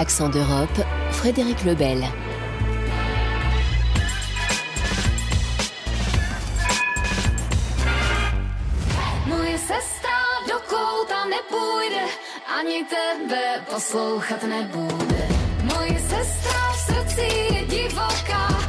Accent d'Europe, Frédéric Lebel. Ani tebe poslouchat nebude. Moje sestra v srdci je divoká,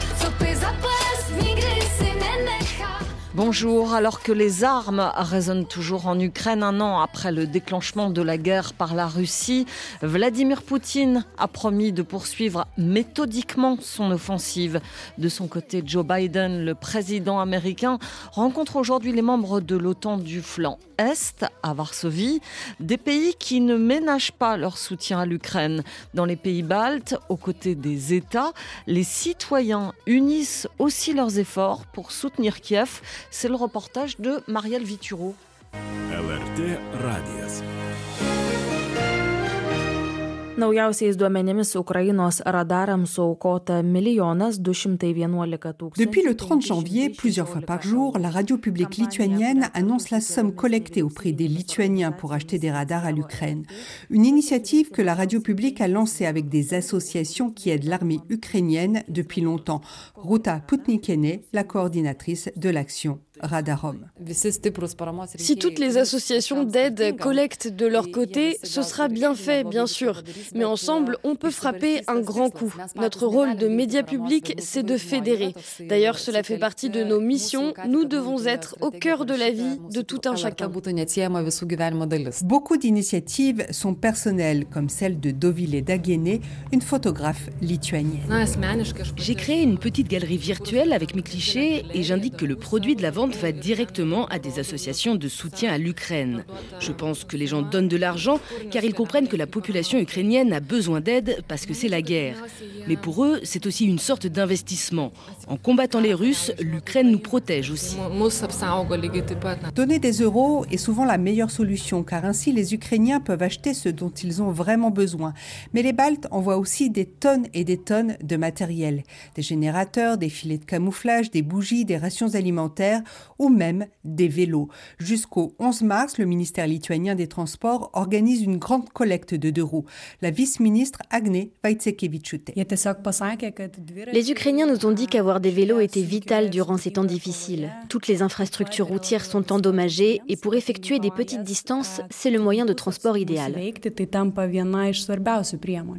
Bonjour, alors que les armes résonnent toujours en Ukraine un an après le déclenchement de la guerre par la Russie, Vladimir Poutine a promis de poursuivre méthodiquement son offensive. De son côté, Joe Biden, le président américain, rencontre aujourd'hui les membres de l'OTAN du flanc Est à Varsovie, des pays qui ne ménagent pas leur soutien à l'Ukraine. Dans les pays baltes, aux côtés des États, les citoyens unissent aussi leurs efforts pour soutenir Kiev. C'est le reportage de Marielle Vituro. LRT. Depuis le 30 janvier, plusieurs fois par jour, la radio publique lituanienne annonce la somme collectée auprès des Lituaniens pour acheter des radars à l'Ukraine. Une initiative que la radio publique a lancée avec des associations qui aident l'armée ukrainienne depuis longtemps. Ruta Putnikene, la coordinatrice de l'action Radarom. Si toutes les associations d'aide collectent de leur côté, ce sera bien fait, bien sûr. Mais ensemble, on peut frapper un grand coup. Notre rôle de média public, c'est de fédérer. D'ailleurs, cela fait partie de nos missions. Nous devons être au cœur de la vie de tout un chacun. Beaucoup d'initiatives sont personnelles, comme celle de Dovile Dagene, une photographe lituanienne. J'ai créé une petite galerie virtuelle avec mes clichés et j'indique que le produit de la vente va directement à des associations de soutien à l'Ukraine. Je pense que les gens donnent de l'argent car ils comprennent que la population ukrainienne a besoin d'aide parce que c'est la guerre. Mais pour eux, c'est aussi une sorte d'investissement. En combattant les Russes, l'Ukraine nous protège aussi. Donner des euros est souvent la meilleure solution car ainsi les Ukrainiens peuvent acheter ce dont ils ont vraiment besoin. Mais les Baltes envoient aussi des tonnes et des tonnes de matériel. Des générateurs, des filets de camouflage, des bougies, des rations alimentaires ou même des vélos. Jusqu'au 11 mars, le ministère lituanien des Transports organise une grande collecte de deux roues. La vice-ministre Agne Vaitsekevičiūtė. Les Ukrainiens nous ont dit qu'avoir des vélos était vital durant ces temps difficiles. Toutes les infrastructures routières sont endommagées et pour effectuer des petites distances, c'est le moyen de transport idéal.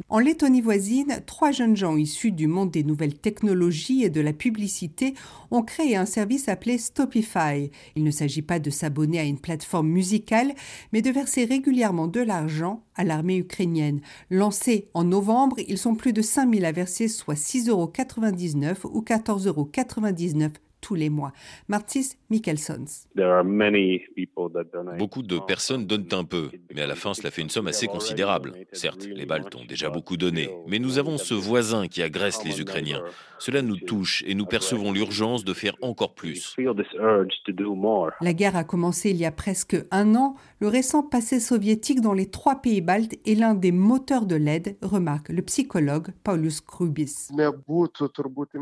En Lettonie voisine, trois jeunes gens issus du monde des nouvelles technologies et de la publicité ont créé un service appelé Stopify. Il ne s'agit pas de s'abonner à une plateforme musicale, mais de verser régulièrement de l'argent à l'armée ukrainienne. Lancés en novembre, ils sont plus de 5000 à verser, soit 6,99 euros ou 14,99 euros tous les mois. Martis Mikkelsons. Beaucoup de personnes donnent un peu, mais à la fin, cela fait une somme assez considérable. Certes, les Baltes ont déjà beaucoup donné, mais nous avons ce voisin qui agresse les Ukrainiens. Cela nous touche et nous percevons l'urgence de faire encore plus. La guerre a commencé il y a presque un an. Le récent passé soviétique dans les trois pays baltes est l'un des moteurs de l'aide, remarque le psychologue Paulus Krubis.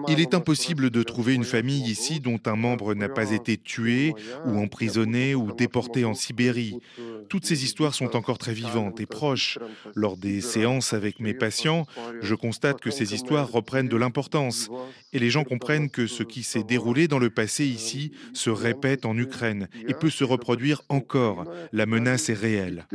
Il est impossible de trouver une famille ici dont un membre n'a pas été tué ou emprisonné ou déporté en Sibérie. Toutes ces histoires sont encore très vivantes et proches. Lors des séances avec mes patients, je constate que ces histoires reprennent de l'importance et les gens comprennent que ce qui s'est déroulé dans le passé ici se répète en Ukraine et peut se reproduire encore. La menace est réelle.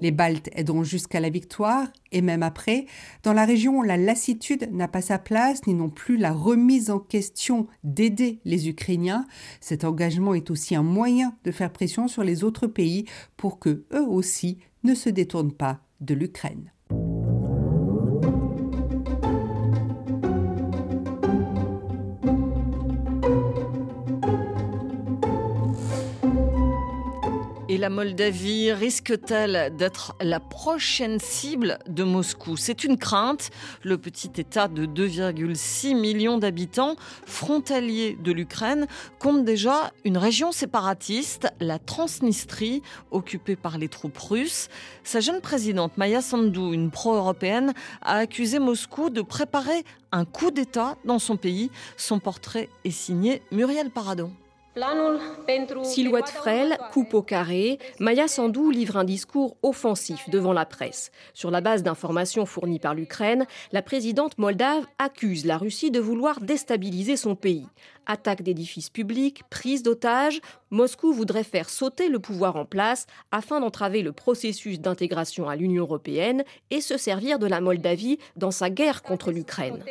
Les Baltes aideront jusqu'à la victoire et même après. Dans la région, la lassitude n'a pas sa place, ni non plus la remise en question d'aider les Ukrainiens. Cet engagement est aussi un moyen de faire pression sur les autres pays pour que eux aussi ne se détournent pas de l'Ukraine. La Moldavie risque-t-elle d'être la prochaine cible de Moscou? C'est une crainte. Le petit État de 2,6 millions d'habitants, frontalier de l'Ukraine, compte déjà une région séparatiste, la Transnistrie, occupée par les troupes russes. Sa jeune présidente, Maya Sandu, une pro-européenne, a accusé Moscou de préparer un coup d'État dans son pays. Son portrait est signé Muriel Paradon. Silhouette frêle, coupe au carré, Maya Sandou livre un discours offensif devant la presse. Sur la base d'informations fournies par l'Ukraine, la présidente moldave accuse la Russie de vouloir déstabiliser son pays. Attaque d'édifices publics, prise d'otages, Moscou voudrait faire sauter le pouvoir en place afin d'entraver le processus d'intégration à l'Union européenne et se servir de la Moldavie dans sa guerre contre l'Ukraine.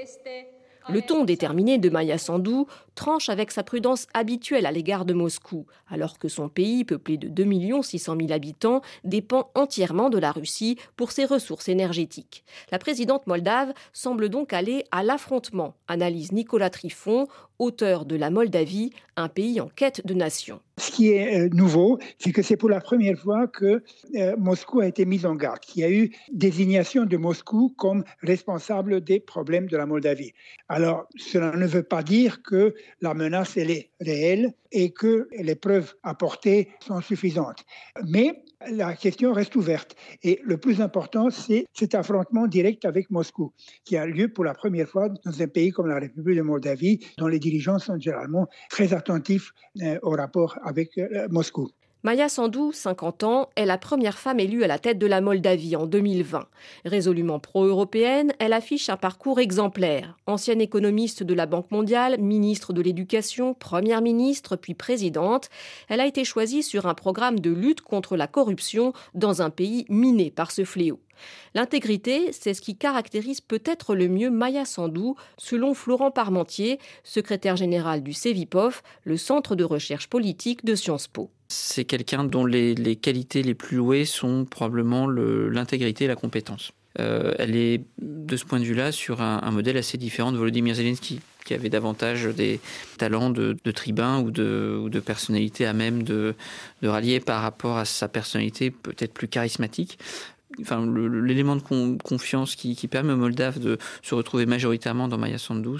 Le ton déterminé de Maya Sandou tranche avec sa prudence habituelle à l'égard de Moscou, alors que son pays, peuplé de 2 600 000 habitants, dépend entièrement de la Russie pour ses ressources énergétiques. La présidente moldave semble donc aller à l'affrontement, analyse Nicolas Trifon, auteur de La Moldavie, un pays en quête de nation. Ce qui est euh, nouveau, c'est que c'est pour la première fois que euh, Moscou a été mis en garde, qu'il y a eu désignation de Moscou comme responsable des problèmes de la Moldavie. Alors, cela ne veut pas dire que la menace, elle est réelle et que les preuves apportées sont suffisantes. Mais la question reste ouverte. Et le plus important, c'est cet affrontement direct avec Moscou, qui a lieu pour la première fois dans un pays comme la République de Moldavie, dont les dirigeants sont généralement très attentifs euh, au rapport avec euh, Moscou. Maya Sandou, 50 ans, est la première femme élue à la tête de la Moldavie en 2020. Résolument pro-européenne, elle affiche un parcours exemplaire. Ancienne économiste de la Banque mondiale, ministre de l'Éducation, première ministre, puis présidente, elle a été choisie sur un programme de lutte contre la corruption dans un pays miné par ce fléau. L'intégrité, c'est ce qui caractérise peut-être le mieux Maya Sandou, selon Florent Parmentier, secrétaire général du CEVIPOF, le centre de recherche politique de Sciences Po c'est quelqu'un dont les, qualités les plus louées sont probablement l'intégrité et la compétence. Euh, elle est, de ce point de vue-là, sur un, modèle assez différent de Volodymyr Zelensky, qui avait davantage des talents de, tribun ou de, personnalité à même de rallier par rapport à sa personnalité peut-être plus charismatique l'élément de confiance qui, permet aux Moldaves de se retrouver majoritairement dans Maya Sandu,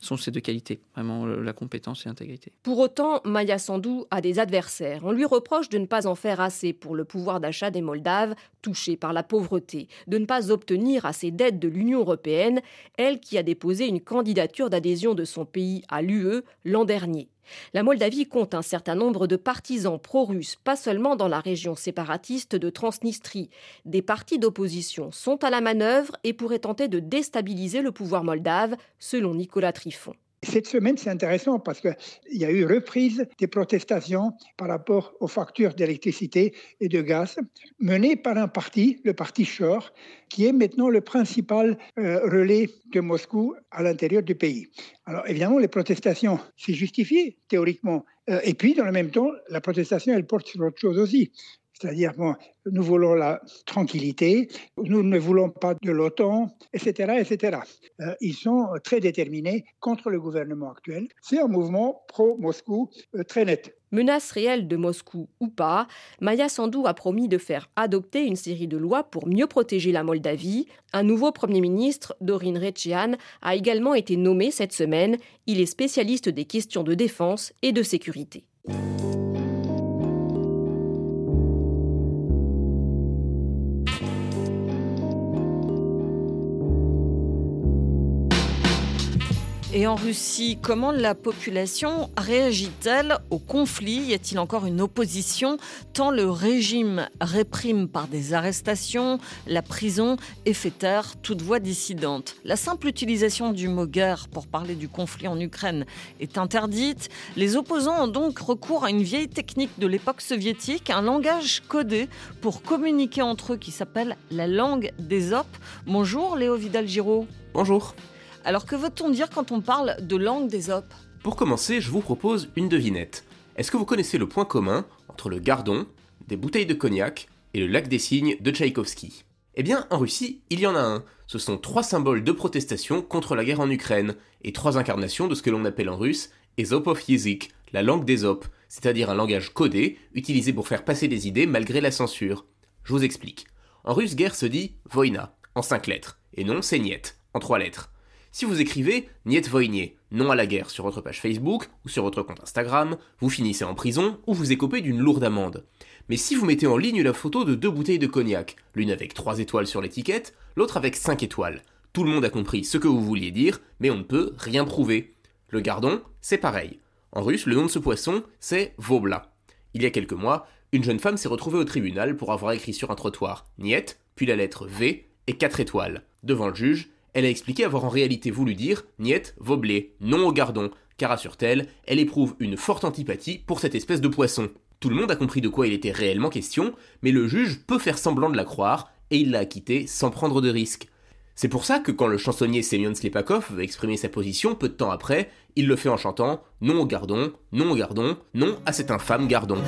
sont ces deux qualités, vraiment la compétence et l'intégrité. Pour autant, Maya Sandu a des adversaires. On lui reproche de ne pas en faire assez pour le pouvoir d'achat des Moldaves, touchés par la pauvreté, de ne pas obtenir assez d'aide de l'Union européenne, elle qui a déposé une candidature d'adhésion de son pays à l'UE l'an dernier. La Moldavie compte un certain nombre de partisans pro-russes, pas seulement dans la région séparatiste de Transnistrie. Des partis d'opposition sont à la manœuvre et pourraient tenter de déstabiliser le pouvoir moldave, selon Nicolas Trifon. Cette semaine, c'est intéressant parce qu'il y a eu reprise des protestations par rapport aux factures d'électricité et de gaz menées par un parti, le parti Shor, qui est maintenant le principal euh, relais de Moscou à l'intérieur du pays. Alors évidemment, les protestations, c'est justifié théoriquement. Euh, et puis, dans le même temps, la protestation, elle porte sur autre chose aussi. C'est-à-dire, bon, nous voulons la tranquillité, nous ne voulons pas de l'OTAN, etc. etc. Euh, ils sont très déterminés contre le gouvernement actuel. C'est un mouvement pro-Moscou euh, très net. Menace réelle de Moscou ou pas, Maya Sandou a promis de faire adopter une série de lois pour mieux protéger la Moldavie. Un nouveau Premier ministre, Dorin Recian, a également été nommé cette semaine. Il est spécialiste des questions de défense et de sécurité. Et en Russie, comment la population réagit-elle au conflit? Y a-t-il encore une opposition? Tant le régime réprime par des arrestations, la prison et fait taire toute voix dissidente. La simple utilisation du mot guerre pour parler du conflit en Ukraine est interdite. Les opposants ont donc recours à une vieille technique de l'époque soviétique, un langage codé pour communiquer entre eux qui s'appelle la langue des op. Bonjour Léo Vidal-Giraud. Bonjour. Alors que veut-on dire quand on parle de langue des op? Pour commencer, je vous propose une devinette. Est-ce que vous connaissez le point commun entre le gardon, des bouteilles de cognac et le lac des cygnes de Tchaïkovski? Eh bien, en Russie, il y en a un. Ce sont trois symboles de protestation contre la guerre en Ukraine, et trois incarnations de ce que l'on appelle en russe Ezopov Yezik, la langue des op, c'est-à-dire un langage codé, utilisé pour faire passer des idées malgré la censure. Je vous explique. En russe, guerre se dit Voina, en cinq lettres, et non c'est en trois lettres. Si vous écrivez Niet Voynier, non à la guerre sur votre page Facebook ou sur votre compte Instagram, vous finissez en prison ou vous écopez d'une lourde amende. Mais si vous mettez en ligne la photo de deux bouteilles de cognac, l'une avec 3 étoiles sur l'étiquette, l'autre avec 5 étoiles, tout le monde a compris ce que vous vouliez dire, mais on ne peut rien prouver. Le gardon, c'est pareil. En russe, le nom de ce poisson, c'est Vobla. Il y a quelques mois, une jeune femme s'est retrouvée au tribunal pour avoir écrit sur un trottoir Niet, puis la lettre V et 4 étoiles. Devant le juge, elle a expliqué avoir en réalité voulu dire Niet Voblé, non au gardon, car assure-t-elle, elle éprouve une forte antipathie pour cette espèce de poisson. Tout le monde a compris de quoi il était réellement question, mais le juge peut faire semblant de la croire, et il l'a acquitté sans prendre de risque. C'est pour ça que quand le chansonnier Semyon Slepakov veut exprimer sa position peu de temps après, il le fait en chantant Non au gardon, non au gardon, non à cet infâme gardon.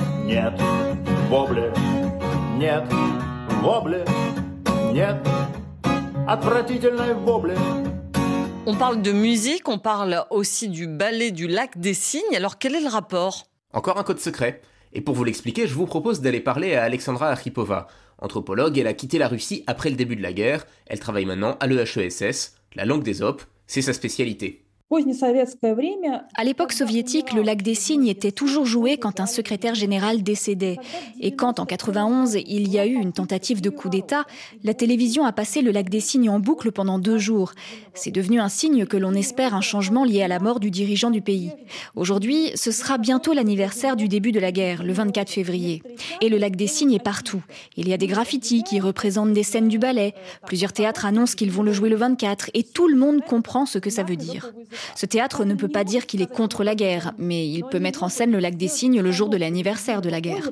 On parle de musique, on parle aussi du ballet du lac des cygnes, alors quel est le rapport? Encore un code secret. Et pour vous l'expliquer, je vous propose d'aller parler à Alexandra Archipova, Anthropologue, elle a quitté la Russie après le début de la guerre. Elle travaille maintenant à l'EHESS. La langue des Op, c'est sa spécialité. À l'époque soviétique, le lac des Cygnes était toujours joué quand un secrétaire général décédait. Et quand, en 91, il y a eu une tentative de coup d'État, la télévision a passé le lac des Cygnes en boucle pendant deux jours. C'est devenu un signe que l'on espère un changement lié à la mort du dirigeant du pays. Aujourd'hui, ce sera bientôt l'anniversaire du début de la guerre, le 24 février. Et le lac des Cygnes est partout. Il y a des graffitis qui représentent des scènes du ballet. Plusieurs théâtres annoncent qu'ils vont le jouer le 24 et tout le monde comprend ce que ça veut dire. Ce théâtre ne peut pas dire qu'il est contre la guerre, mais il peut mettre en scène le lac des Cygnes le jour de l'anniversaire de la guerre.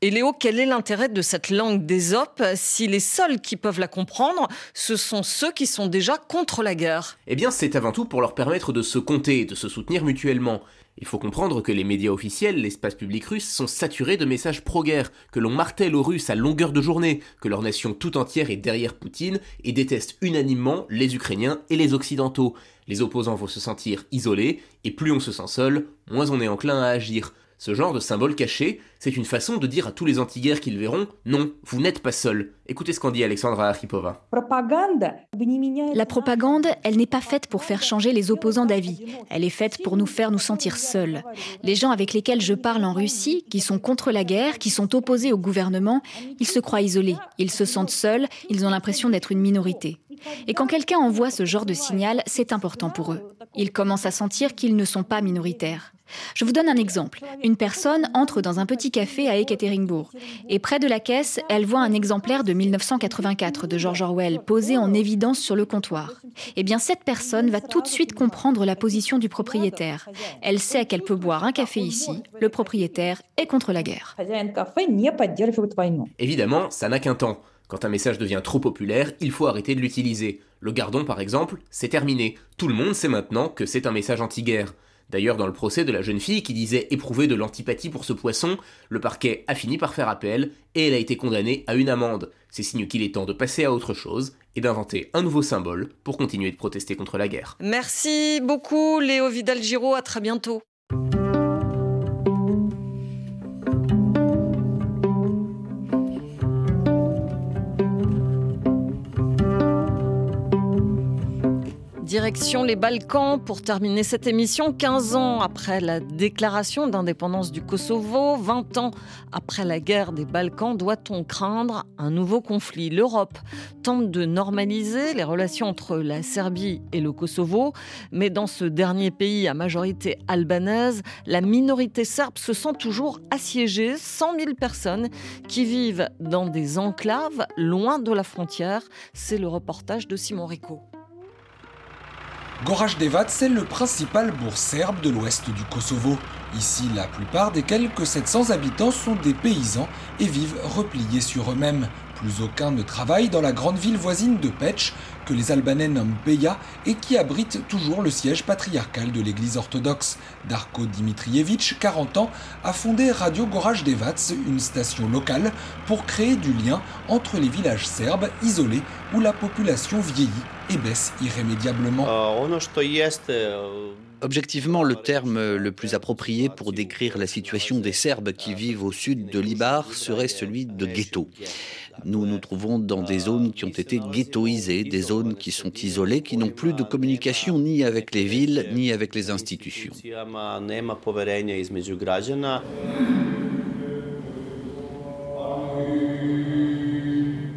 Et Léo, quel est l'intérêt de cette langue d'Ésope si les seuls qui peuvent la comprendre, ce sont ceux qui sont déjà contre la guerre? Eh bien, c'est avant tout pour leur permettre de se compter et de se soutenir mutuellement. Il faut comprendre que les médias officiels, l'espace public russe, sont saturés de messages pro-guerre, que l'on martèle aux Russes à longueur de journée, que leur nation tout entière est derrière Poutine et déteste unanimement les Ukrainiens et les Occidentaux. Les opposants vont se sentir isolés, et plus on se sent seul, moins on est enclin à agir. Ce genre de symbole caché, c'est une façon de dire à tous les anti-guerres qu'ils verront non, vous n'êtes pas seul. Écoutez ce qu'en dit Alexandra Archipova. La propagande, elle n'est pas faite pour faire changer les opposants d'avis. Elle est faite pour nous faire nous sentir seuls. Les gens avec lesquels je parle en Russie, qui sont contre la guerre, qui sont opposés au gouvernement, ils se croient isolés, ils se sentent seuls, ils ont l'impression d'être une minorité. Et quand quelqu'un envoie ce genre de signal, c'est important pour eux. Ils commencent à sentir qu'ils ne sont pas minoritaires. Je vous donne un exemple. Une personne entre dans un petit café à Ekaterinbourg et près de la caisse, elle voit un exemplaire de 1984 de George Orwell posé en évidence sur le comptoir. Eh bien, cette personne va tout de suite comprendre la position du propriétaire. Elle sait qu'elle peut boire un café ici. Le propriétaire est contre la guerre. Évidemment, ça n'a qu'un temps. Quand un message devient trop populaire, il faut arrêter de l'utiliser. Le gardon, par exemple, c'est terminé. Tout le monde sait maintenant que c'est un message anti-guerre. D'ailleurs, dans le procès de la jeune fille qui disait éprouver de l'antipathie pour ce poisson, le parquet a fini par faire appel et elle a été condamnée à une amende. C'est signe qu'il est temps de passer à autre chose et d'inventer un nouveau symbole pour continuer de protester contre la guerre. Merci beaucoup Léo Vidal-Giraud, à très bientôt. Direction les Balkans pour terminer cette émission. 15 ans après la déclaration d'indépendance du Kosovo, 20 ans après la guerre des Balkans, doit-on craindre un nouveau conflit? L'Europe tente de normaliser les relations entre la Serbie et le Kosovo, mais dans ce dernier pays à majorité albanaise, la minorité serbe se sent toujours assiégée. 100 000 personnes qui vivent dans des enclaves loin de la frontière. C'est le reportage de Simon Rico. Goraždevac, c'est le principal bourg serbe de l'ouest du Kosovo. Ici, la plupart des quelques 700 habitants sont des paysans et vivent repliés sur eux-mêmes. Plus aucun ne travaille dans la grande ville voisine de Pech, que les Albanais nomment Beja et qui abrite toujours le siège patriarcal de l'église orthodoxe. Darko Dimitrievich, 40 ans, a fondé Radio Goraždevac, une station locale, pour créer du lien entre les villages serbes isolés où la population vieillit et baisse irrémédiablement. Objectivement, le terme le plus approprié pour décrire la situation des Serbes qui vivent au sud de l'Ibar serait celui de ghetto. Nous nous trouvons dans des zones qui ont été ghettoisées, des zones qui sont isolées, qui n'ont plus de communication ni avec les villes ni avec les institutions.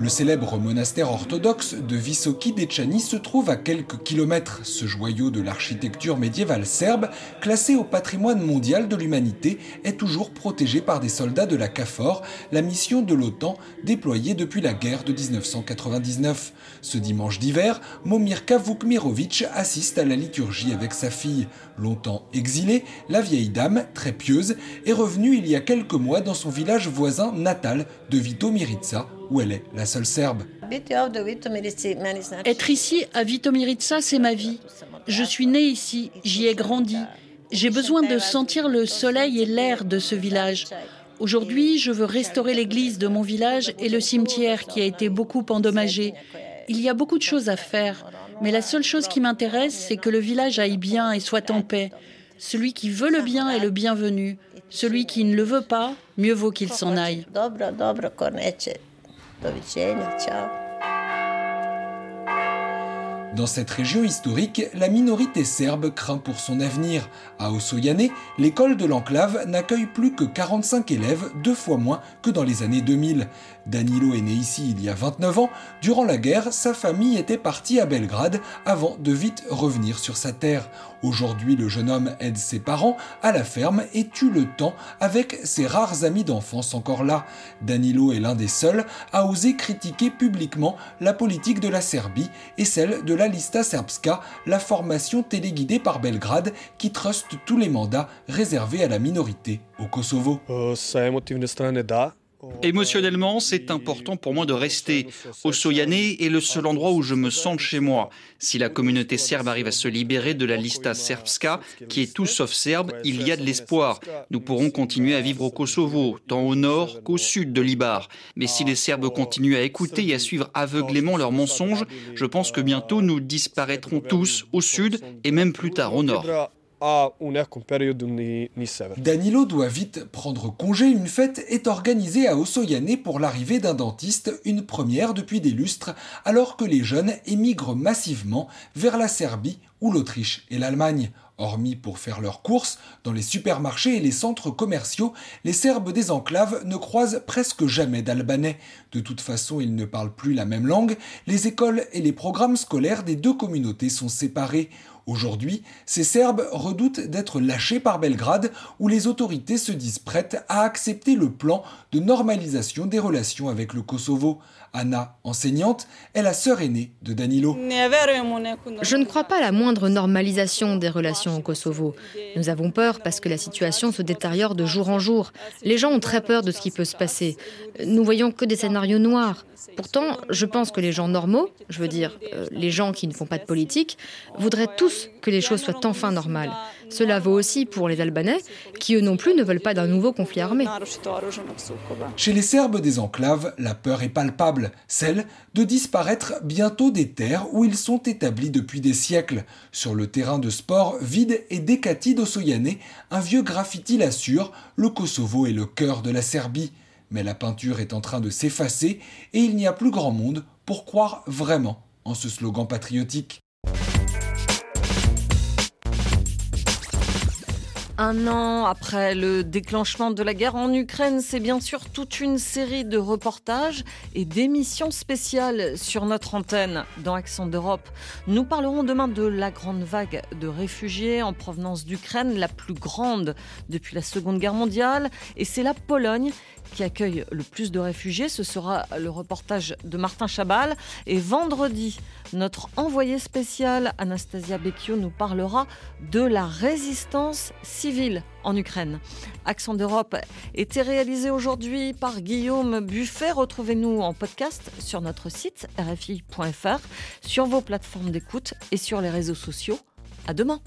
Le célèbre monastère orthodoxe de Visoki Dechani se trouve à quelques kilomètres. Ce joyau de l'architecture médiévale serbe, classé au patrimoine mondial de l'humanité, est toujours protégé par des soldats de la CAFOR, la mission de l'OTAN déployée depuis la guerre de 1999. Ce dimanche d'hiver, Momirka Vukmirovic assiste à la liturgie avec sa fille. Longtemps exilée, la vieille dame, très pieuse, est revenue il y a quelques mois dans son village voisin natal de Vitomirica, où elle est la seule serbe. Être ici, à Vitomirica, c'est ma vie. Je suis née ici, j'y ai grandi. J'ai besoin de sentir le soleil et l'air de ce village. Aujourd'hui, je veux restaurer l'église de mon village et le cimetière qui a été beaucoup endommagé. Il y a beaucoup de choses à faire, mais la seule chose qui m'intéresse, c'est que le village aille bien et soit en paix. Celui qui veut le bien est le bienvenu. Celui qui ne le veut pas, mieux vaut qu'il s'en aille. Dans cette région historique, la minorité serbe craint pour son avenir. À Osoyane, l'école de l'enclave n'accueille plus que 45 élèves, deux fois moins que dans les années 2000. Danilo est né ici il y a 29 ans. Durant la guerre, sa famille était partie à Belgrade avant de vite revenir sur sa terre. Aujourd'hui, le jeune homme aide ses parents à la ferme et tue le temps avec ses rares amis d'enfance encore là. Danilo est l'un des seuls à oser critiquer publiquement la politique de la Serbie et celle de la Lista Serbska, la formation téléguidée par Belgrade qui truste tous les mandats réservés à la minorité au Kosovo. Euh, Émotionnellement, c'est important pour moi de rester. Osoyane est le seul endroit où je me sens chez moi. Si la communauté serbe arrive à se libérer de la lista serbska, qui est tout sauf serbe, il y a de l'espoir. Nous pourrons continuer à vivre au Kosovo, tant au nord qu'au sud de l'Ibar. Mais si les Serbes continuent à écouter et à suivre aveuglément leurs mensonges, je pense que bientôt nous disparaîtrons tous au sud et même plus tard au nord. Danilo doit vite prendre congé. Une fête est organisée à Osoyane pour l'arrivée d'un dentiste, une première depuis des lustres, alors que les jeunes émigrent massivement vers la Serbie ou l'Autriche et l'Allemagne. Hormis pour faire leurs courses, dans les supermarchés et les centres commerciaux, les Serbes des enclaves ne croisent presque jamais d'Albanais. De toute façon, ils ne parlent plus la même langue, les écoles et les programmes scolaires des deux communautés sont séparés. Aujourd'hui, ces Serbes redoutent d'être lâchés par Belgrade, où les autorités se disent prêtes à accepter le plan de normalisation des relations avec le Kosovo. Anna, enseignante, est la sœur aînée de Danilo. Je ne crois pas à la moindre normalisation des relations au Kosovo. Nous avons peur parce que la situation se détériore de jour en jour. Les gens ont très peur de ce qui peut se passer. Nous voyons que des scénarios noirs. Pourtant, je pense que les gens normaux, je veux dire euh, les gens qui ne font pas de politique, voudraient tous que les choses soient enfin normales. Cela vaut aussi pour les Albanais, qui eux non plus ne veulent pas d'un nouveau conflit armé. Chez les Serbes des enclaves, la peur est palpable, celle de disparaître bientôt des terres où ils sont établis depuis des siècles. Sur le terrain de sport vide et décati d'Osoyane, un vieux graffiti l'assure, le Kosovo est le cœur de la Serbie. Mais la peinture est en train de s'effacer et il n'y a plus grand monde pour croire vraiment en ce slogan patriotique. Un an après le déclenchement de la guerre en Ukraine, c'est bien sûr toute une série de reportages et d'émissions spéciales sur notre antenne dans Accent d'Europe. Nous parlerons demain de la grande vague de réfugiés en provenance d'Ukraine, la plus grande depuis la Seconde Guerre mondiale. Et c'est la Pologne qui accueille le plus de réfugiés. Ce sera le reportage de Martin Chabal. Et vendredi, notre envoyé spécial Anastasia Becchio nous parlera de la résistance civile en Ukraine. Accent d'Europe était réalisé aujourd'hui par Guillaume Buffet. Retrouvez-nous en podcast sur notre site rfi.fr, sur vos plateformes d'écoute et sur les réseaux sociaux. À demain.